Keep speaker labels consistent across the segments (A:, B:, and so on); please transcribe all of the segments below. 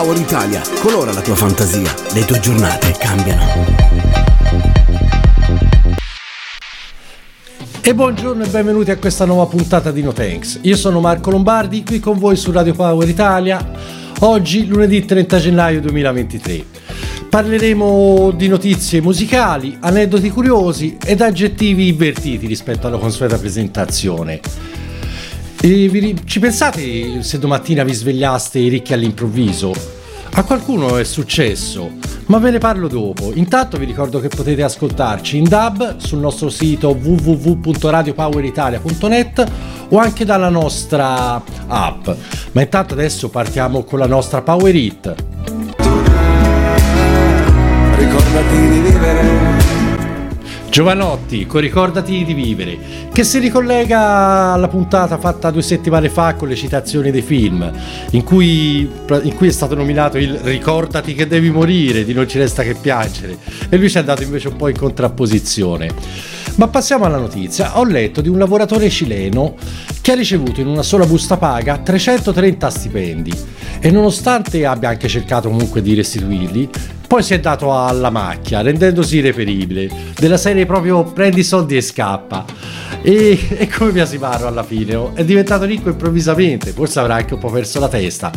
A: Power Italia, colora la tua fantasia, le tue giornate cambiano.
B: E buongiorno e benvenuti a questa nuova puntata di No Thanks. Io sono Marco Lombardi, qui con voi su Radio Power Italia, oggi lunedì 30 gennaio 2023. Parleremo di notizie musicali, aneddoti curiosi ed aggettivi invertiti rispetto alla consueta presentazione. E vi, ci pensate se domattina vi svegliaste ricchi all'improvviso? A qualcuno è successo, ma ve ne parlo dopo. Intanto vi ricordo che potete ascoltarci in DAB sul nostro sito www.radiopoweritalia.net o anche dalla nostra app. Ma intanto adesso partiamo con la nostra Power It. Ricordati di vivere Giovanotti, con Ricordati di vivere, che si ricollega alla puntata fatta due settimane fa con le citazioni dei film, in cui, in cui, è stato nominato il Ricordati che devi morire, di Non ci resta che piangere, e lui ci è andato invece un po' in contrapposizione. Ma passiamo alla notizia. Ho letto di un lavoratore cileno che ha ricevuto in una sola busta paga 330 stipendi e nonostante abbia anche cercato comunque di restituirli, poi si è dato alla macchia, rendendosi irreperibile. Della serie proprio prendi i soldi e scappa. E, e come Biasimaro alla fine oh, è diventato ricco improvvisamente, forse avrà anche un po' perso la testa.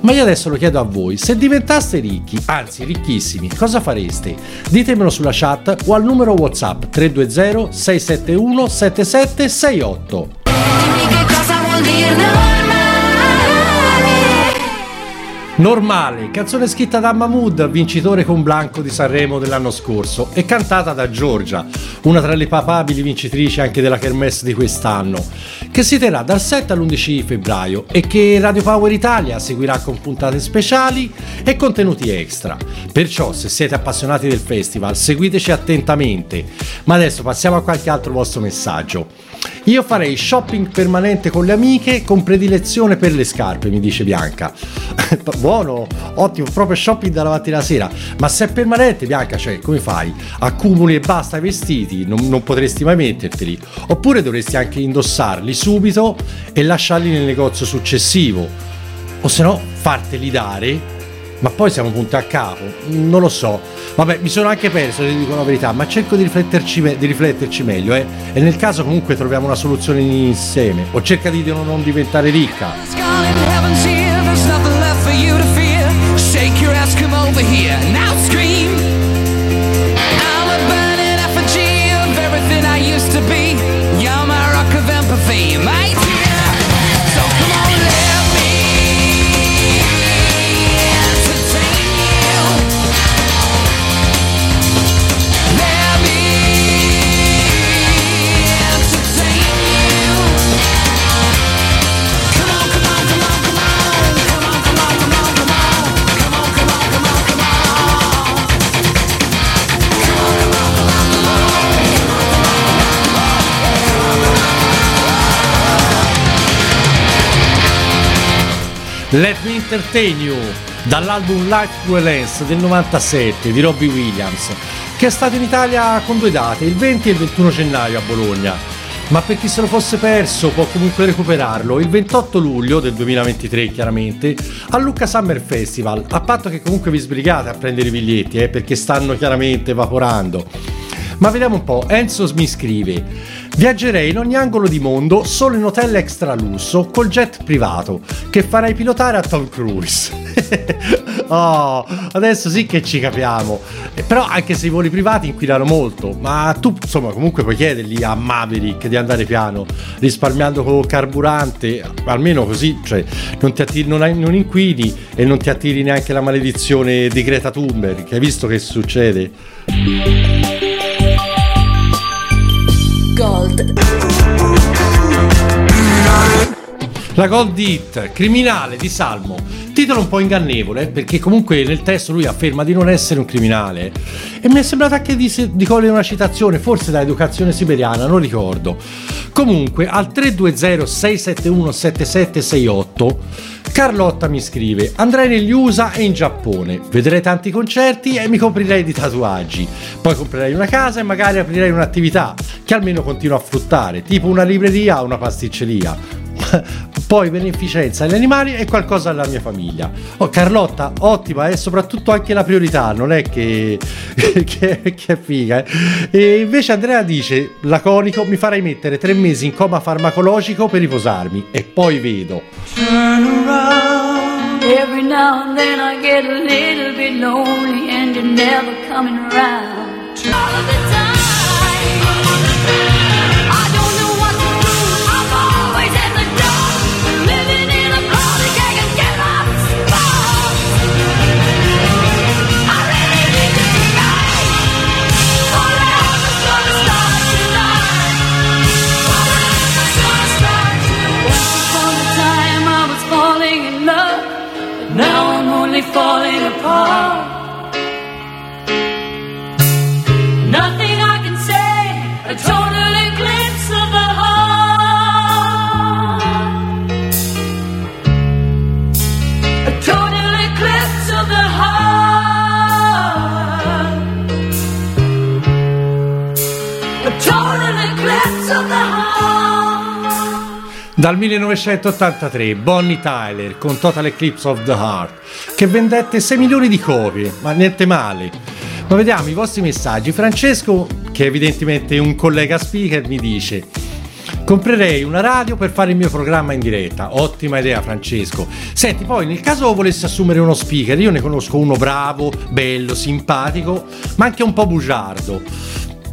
B: Ma io adesso lo chiedo a voi, se diventaste ricchi, anzi ricchissimi, cosa fareste? Ditemelo sulla chat o al numero WhatsApp 320 671 7768. Dimmi che cosa vuol dire no? Normale, canzone scritta da Mahmood, vincitore con Blanco di Sanremo dell'anno scorso e cantata da Giorgia, una tra le papabili vincitrici anche della Kermesse di quest'anno, che si terrà dal 7 all'11 febbraio e che Radio Power Italia seguirà con puntate speciali e contenuti extra. Perciò se siete appassionati del festival seguiteci attentamente, ma adesso passiamo a qualche altro vostro messaggio. Io farei shopping permanente con le amiche con predilezione per le scarpe, mi dice Bianca. Buono, ottimo, proprio shopping dalla mattina alla sera. Ma se è permanente, Bianca, cioè come fai? Accumuli e basta i vestiti, non, non potresti mai metterteli. Oppure dovresti anche indossarli subito e lasciarli nel negozio successivo. O se no, farteli dare ma poi siamo punti a capo, non lo so. Vabbè, mi sono anche perso, ti dico la verità, ma cerco di rifletterci, me- di rifletterci meglio, eh. E nel caso comunque troviamo una soluzione insieme. O cerca di non diventare ricca. Let Me Entertain You dall'album Life Through Lens del 97 di Robbie Williams che è stato in Italia con due date, il 20 e il 21 gennaio a Bologna. Ma per chi se lo fosse perso può comunque recuperarlo il 28 luglio del 2023 chiaramente a Lucca Summer Festival, a patto che comunque vi sbrigate a prendere i biglietti eh, perché stanno chiaramente evaporando. Ma vediamo un po', Enzo mi scrive Viaggerei in ogni angolo di mondo solo in hotel extra lusso col jet privato che farei pilotare a Tom Cruise. oh, adesso sì che ci capiamo. Eh, però anche se i voli privati inquinano molto, ma tu insomma comunque puoi chiedergli a Maverick di andare piano, risparmiando col carburante, almeno così, cioè non, ti attiri, non, non inquini e non ti attiri neanche la maledizione di Greta Thunberg, hai visto che succede? Gold. La Gold Hit, criminale di Salmo. Titolo un po' ingannevole perché comunque nel testo lui afferma di non essere un criminale e mi è sembrato anche di, di cogliere una citazione, forse da educazione siberiana, non ricordo. Comunque al 320 671 7768 Carlotta mi scrive: Andrei negli USA e in Giappone, vedrei tanti concerti e mi coprirei di tatuaggi. Poi comprerei una casa e magari aprirei un'attività che almeno continuo a fruttare, tipo una libreria o una pasticceria. poi beneficenza agli animali e qualcosa alla mia famiglia. Oh, Carlotta, ottima e soprattutto anche la priorità, non è che, che, che è figa. Eh. E invece Andrea dice, laconico, mi farai mettere tre mesi in coma farmacologico per riposarmi e poi vedo. Every now and then I get a little bit lonely and you're never coming around. Dal 1983 Bonnie Tyler con Total Eclipse of the Heart che vendette 6 milioni di copie, ma niente male. Ma vediamo i vostri messaggi. Francesco, che evidentemente è un collega speaker, mi dice: Comprerei una radio per fare il mio programma in diretta. Ottima idea, Francesco. Senti, poi nel caso volessi assumere uno speaker, io ne conosco uno bravo, bello, simpatico, ma anche un po' bugiardo.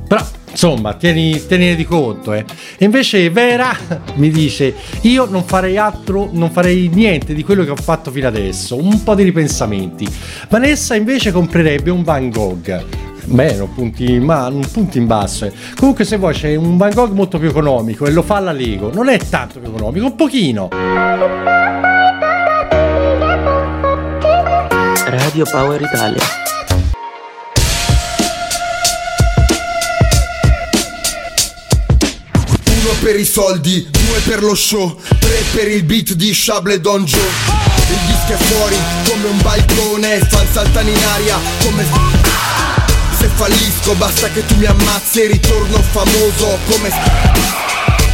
B: Però Insomma, tieni, tieni di conto. Eh. E invece Vera mi dice, io non farei altro, non farei niente di quello che ho fatto fino adesso, un po' di ripensamenti. Vanessa invece comprerebbe un Van Gogh. Beh, non punti, ma, non punti in basso. Eh. Comunque se vuoi c'è un Van Gogh molto più economico e lo fa la Lego. Non è tanto più economico, un pochino.
C: Radio Power Italia.
D: Per i soldi, due per lo show, tre per il beat di Shable Don Joe. Il disco è fuori come un balcone, fan saltano in aria come... Se fallisco basta che tu mi ammazzi e ritorno famoso come...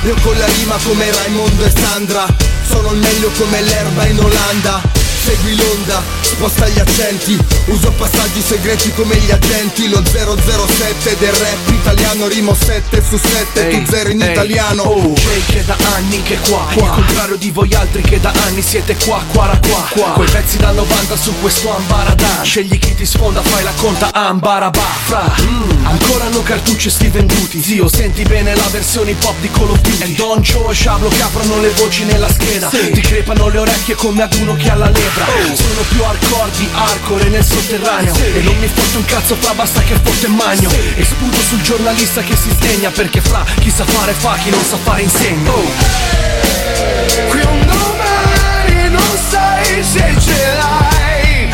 D: Io con la rima come Raimondo e Sandra Sono il meglio come l'erba in Olanda Segui l'onda, sposta gli accenti Uso passaggi segreti come gli agenti. Lo 007 del rap italiano Rimo 7 su 7, hey, tu zero in hey, italiano.
E: Oh, che da anni che qua, qua. Il contrario di voi altri che da anni siete qua, qua, qua, qua. Quei pezzi da 90 su questo ambaradan Scegli chi ti sfonda, fai la conta ambarabà Fra, mm, ancora hanno cartucce sti venduti. Zio, senti bene la versione pop di Call of Duty. E Don Joe e Shablo che aprono le voci nella scheda. Sì. Ti crepano le orecchie come ad uno che ha la lepre sopra Sono più hardcore di hardcore nel sotterraneo. E non mi fotte un cazzo fra basta che fotte magno. E sputo sul giornalista che si sdegna Perché fra chi sa fare fa, chi non sa fare insegna. Oh.
F: Qui un domani non sai se ce l'hai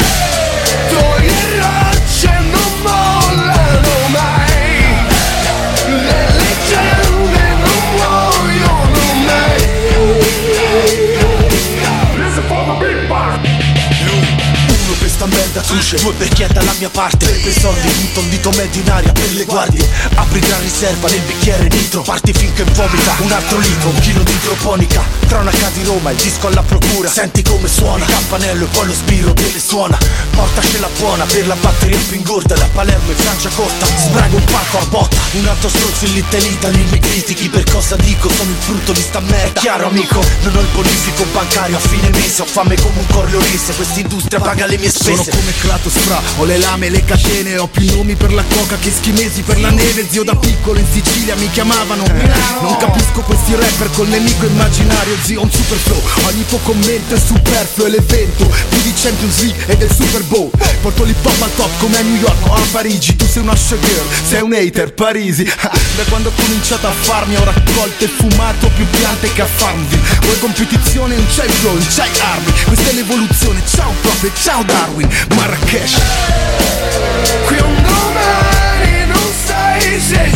G: merda suce Due perché dalla mia parte. Per quei soldi butto un dito medio in aria per le guardie. Apri gran riserva nel bicchiere nitro Parti finché vomita. Un altro litro Un chilo di idroponica. Cronaca di Roma, il disco alla procura. Senti come suona. Il campanello e poi lo sbirro che le suona. Portacela buona per la batteria più ingorda Da Palermo in Francia corta. Sbrago un palco a botta. Un altro stronzo in Little Italy. Mi critichi per cosa dico? Sono il frutto di sta merda. Chiaro amico Non ho il bonifico bancario. A fine mese Ho fame come un corleonese. Quest'industria paga le mie spese
H: come Kratos fra, ho le lame e le catene Ho più nomi per la coca che schimesi per la neve. Zio da piccolo in Sicilia mi chiamavano. Non capisco questi rapper col nemico immaginario. Zio un super flow, ogni tuo commento è superfluo E l'evento. Più di Champions League e del Super Bowl. Porto l'hip hop al top come a New York o a Parigi. Tu sei una showgirl, sei un hater, Parisi. Da quando ho cominciato a farmi ho raccolto e fumato più piante che a Farmville Vuoi competizione, non c'hai flow, non c'hai armi. Questa è l'evoluzione, ciao prof ciao Darwin, Marrakesh.
F: Qui un domani non sai se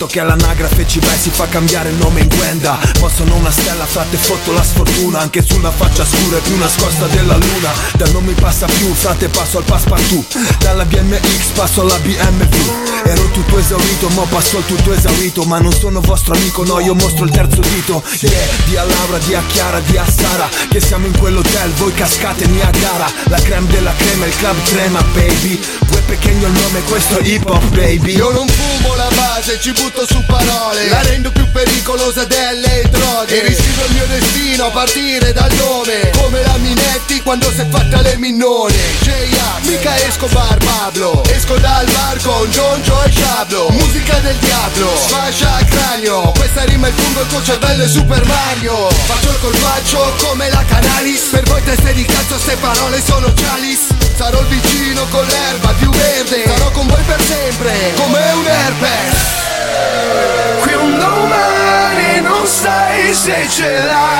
G: Tanto sotto
E: che all'anagrafe ci vai si fa cambiare il nome in Gwenda. Ma sono una stella frate fotto la sfortuna. Anche sulla faccia scura e più nascosta della luna. Da non mi passa più frate passo al passepartout. Dalla BMX passo alla BMW Ero tutto esaurito mo passo al tutto esaurito. Ma non sono vostro amico no io mostro il terzo dito. Yeah di a Laura di a Chiara di a Sara Che siamo in quell'hotel voi cascate a gara La creme della crema il club trema baby. Vuoi pequeño il nome questo è hip hop baby.
F: Io non fumo la base, ci butto su parole. La rendo più pericolosa delle droghe. E riscrivo il mio destino a partire dal nome Come la Minetti quando si è fatta le minnone. J.A. mica Escobar Pablo. Esco dal bar con John Joe e Shablo Musica del diavolo, sfascia il cranio. Questa rima il fungo, il tuo cervello è Super Mario. Faccio il colpaccio come la Canalis. Per voi teste di cazzo ste parole sono chalice Sarò il vicino con l'erba più verde. Sarò con voi per sempre, come un herpes ce l'hai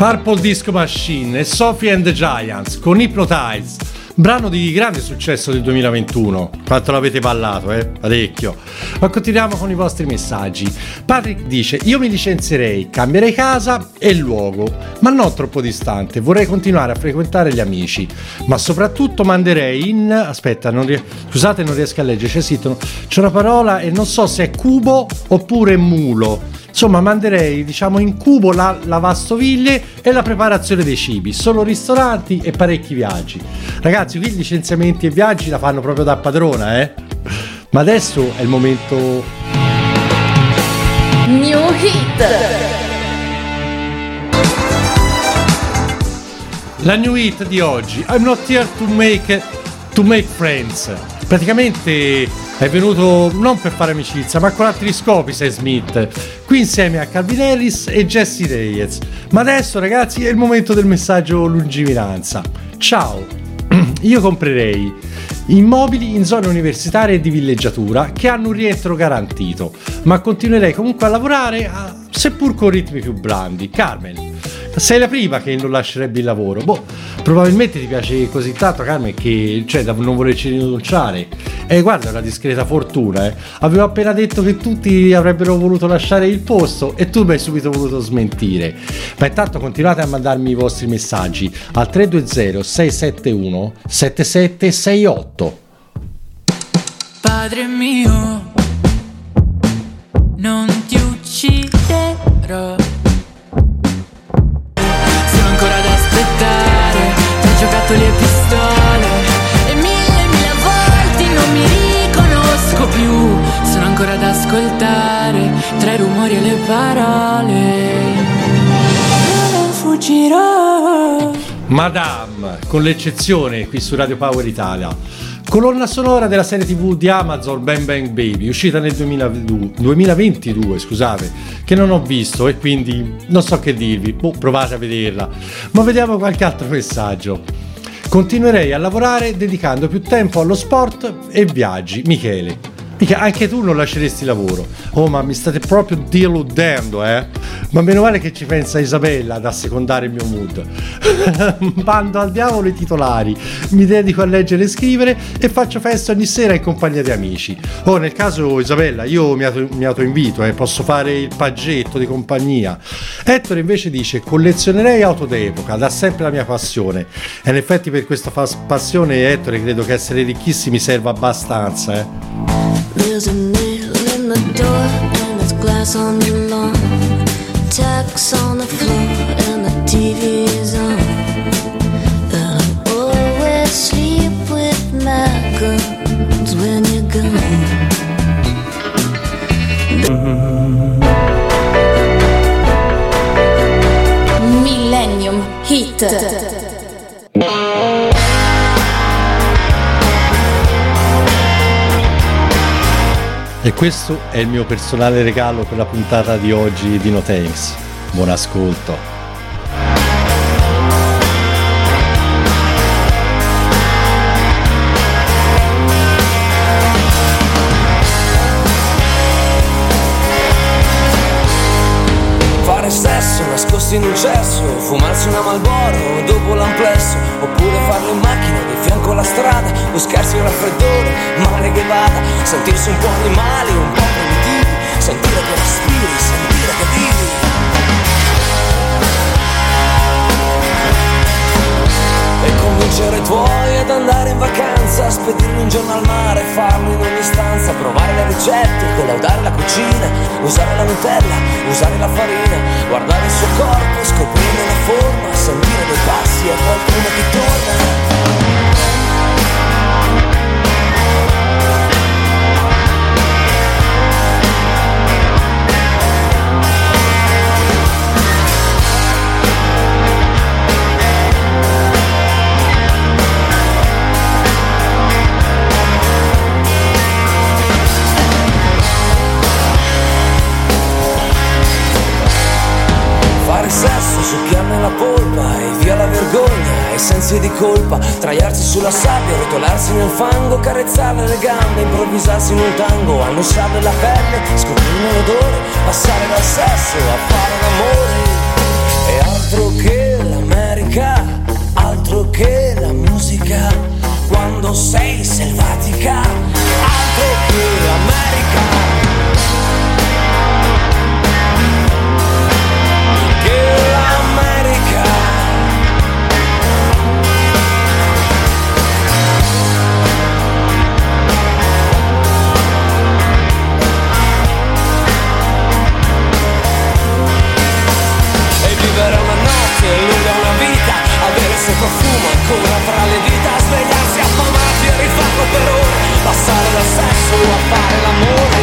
B: Purple Disco Machine e Sophie and the Giants con Hypnotize, brano di grande successo del 2021. Quanto l'avete ballato, eh? Parecchio. Ma continuiamo con i vostri messaggi. Patrick dice: Io mi licenzierei, cambierei casa e luogo, ma non troppo distante. Vorrei continuare a frequentare gli amici, ma soprattutto manderei in. Aspetta, non rie- scusate, non riesco a leggere. C'è, scritto- c'è una parola e non so se è cubo oppure mulo. Insomma, manderei diciamo in cubo la lavastoviglie e la preparazione dei cibi, solo ristoranti e parecchi viaggi. Ragazzi, qui licenziamenti e viaggi la fanno proprio da padrona, eh? Ma adesso è il momento.
I: New Hit.
B: La new hit di oggi. I'm not here to make, to make friends. Praticamente è venuto non per fare amicizia, ma con altri scopi Sam Smith. Qui insieme a Calvin Harris e Jesse Reyes. Ma adesso, ragazzi, è il momento del messaggio lungimiranza. Ciao! Io comprerei immobili in zone universitarie e di villeggiatura che hanno un rientro garantito, ma continuerei comunque a lavorare, a- seppur con ritmi più blandi. Carmen, sei la prima che non lascerebbe il lavoro. Boh, probabilmente ti piace così tanto, Carmen, che cioè da non volerci rinunciare. E guarda, è una discreta fortuna, eh. Avevo appena detto che tutti avrebbero voluto lasciare il posto e tu mi hai subito voluto smentire. Ma intanto continuate a mandarmi i vostri messaggi al 320 671 7768.
J: Padre mio, non ti ucciderò. Tra i rumori e le parole. Non fuggirò.
B: Madame, con l'eccezione qui su Radio Power Italia. Colonna sonora della serie TV di Amazon Bang Bang Baby, uscita nel 2022 2022, scusate, che non ho visto e quindi non so che dirvi. Boh, provate a vederla. Ma vediamo qualche altro messaggio. Continuerei a lavorare dedicando più tempo allo sport e viaggi. Michele. Mica, anche tu non lasceresti lavoro. Oh, ma mi state proprio deludendo, eh? Ma meno male che ci pensa Isabella ad assecondare il mio mood. Mando al diavolo i titolari, mi dedico a leggere e scrivere e faccio festa ogni sera in compagnia di amici. Oh, nel caso Isabella, io mi, auto, mi autoinvito, eh, posso fare il paggetto di compagnia. Ettore invece dice collezionerei auto d'epoca, da sempre la mia passione. E in effetti per questa fas- passione, Ettore, credo che essere ricchissimi serva abbastanza, eh.
K: There's a nail in the door and there's glass
J: on the lawn, tacks on
B: E questo è il mio personale regalo per la puntata di oggi di No. Buon ascolto.
K: Nascosti in un cesso, fumarsi una Malboro dopo l'amplesso, oppure farlo in macchina di fianco alla strada, buscarsi un raffreddore, male che vada, sentirsi un po' animali, un po' primitivi, sentire che respiri, sentire che vivi. E convincere i tuoi ad andare in vacanza, spedirli un giorno al mare, farlo in ogni stanza, provare le ricette, collaudare la cucina, usare la Nutella, usare la farina, guardare il suo corpo, scoprire la forma, sentire dei passi e qualcuno che torna. Un tango Annusarle la pelle, scoprirne l'odore, passare dal sesso a fare l'amore. E altro che l'America, altro che la musica. Quando sei selvatica, per ore passare dal sesso a fare l'amore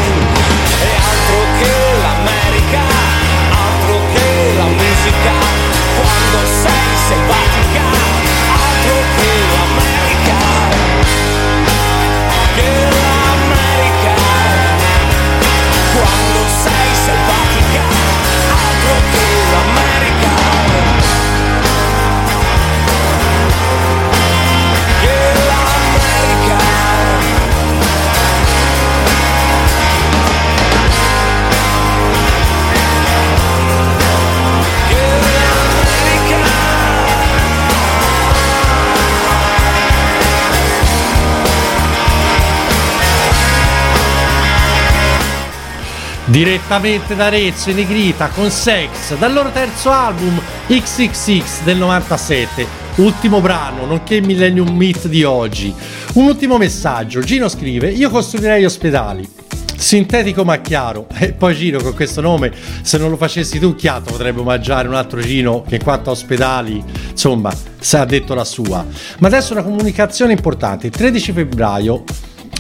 B: Direttamente da Arezzo e Negrita con Sex dal loro terzo album XXX del 97, ultimo brano, nonché Millennium Meet di oggi. Un ultimo messaggio, Gino scrive: Io costruirei ospedali. Sintetico ma chiaro, e poi Gino con questo nome, se non lo facessi tu, chiaro potrebbe omaggiare un altro Gino che in quanto a ospedali, insomma, sa detto la sua. Ma adesso una comunicazione importante, il 13 febbraio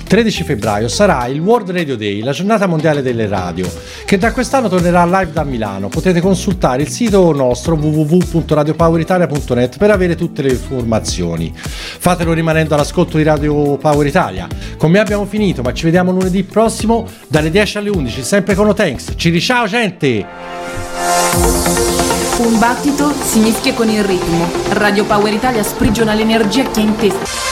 B: 13 febbraio sarà il World Radio Day, la giornata mondiale delle radio, che da quest'anno tornerà live da Milano. Potete consultare il sito nostro www.radiopoweritalia.net per avere tutte le informazioni. Fatelo rimanendo all'ascolto di Radio Power Italia. Con me abbiamo finito, ma ci vediamo lunedì prossimo dalle 10 alle 11, sempre con Otanks. Ci ciao gente!
L: Un battito si mischia con il ritmo. Radio Power Italia sprigiona l'energia che è in testa.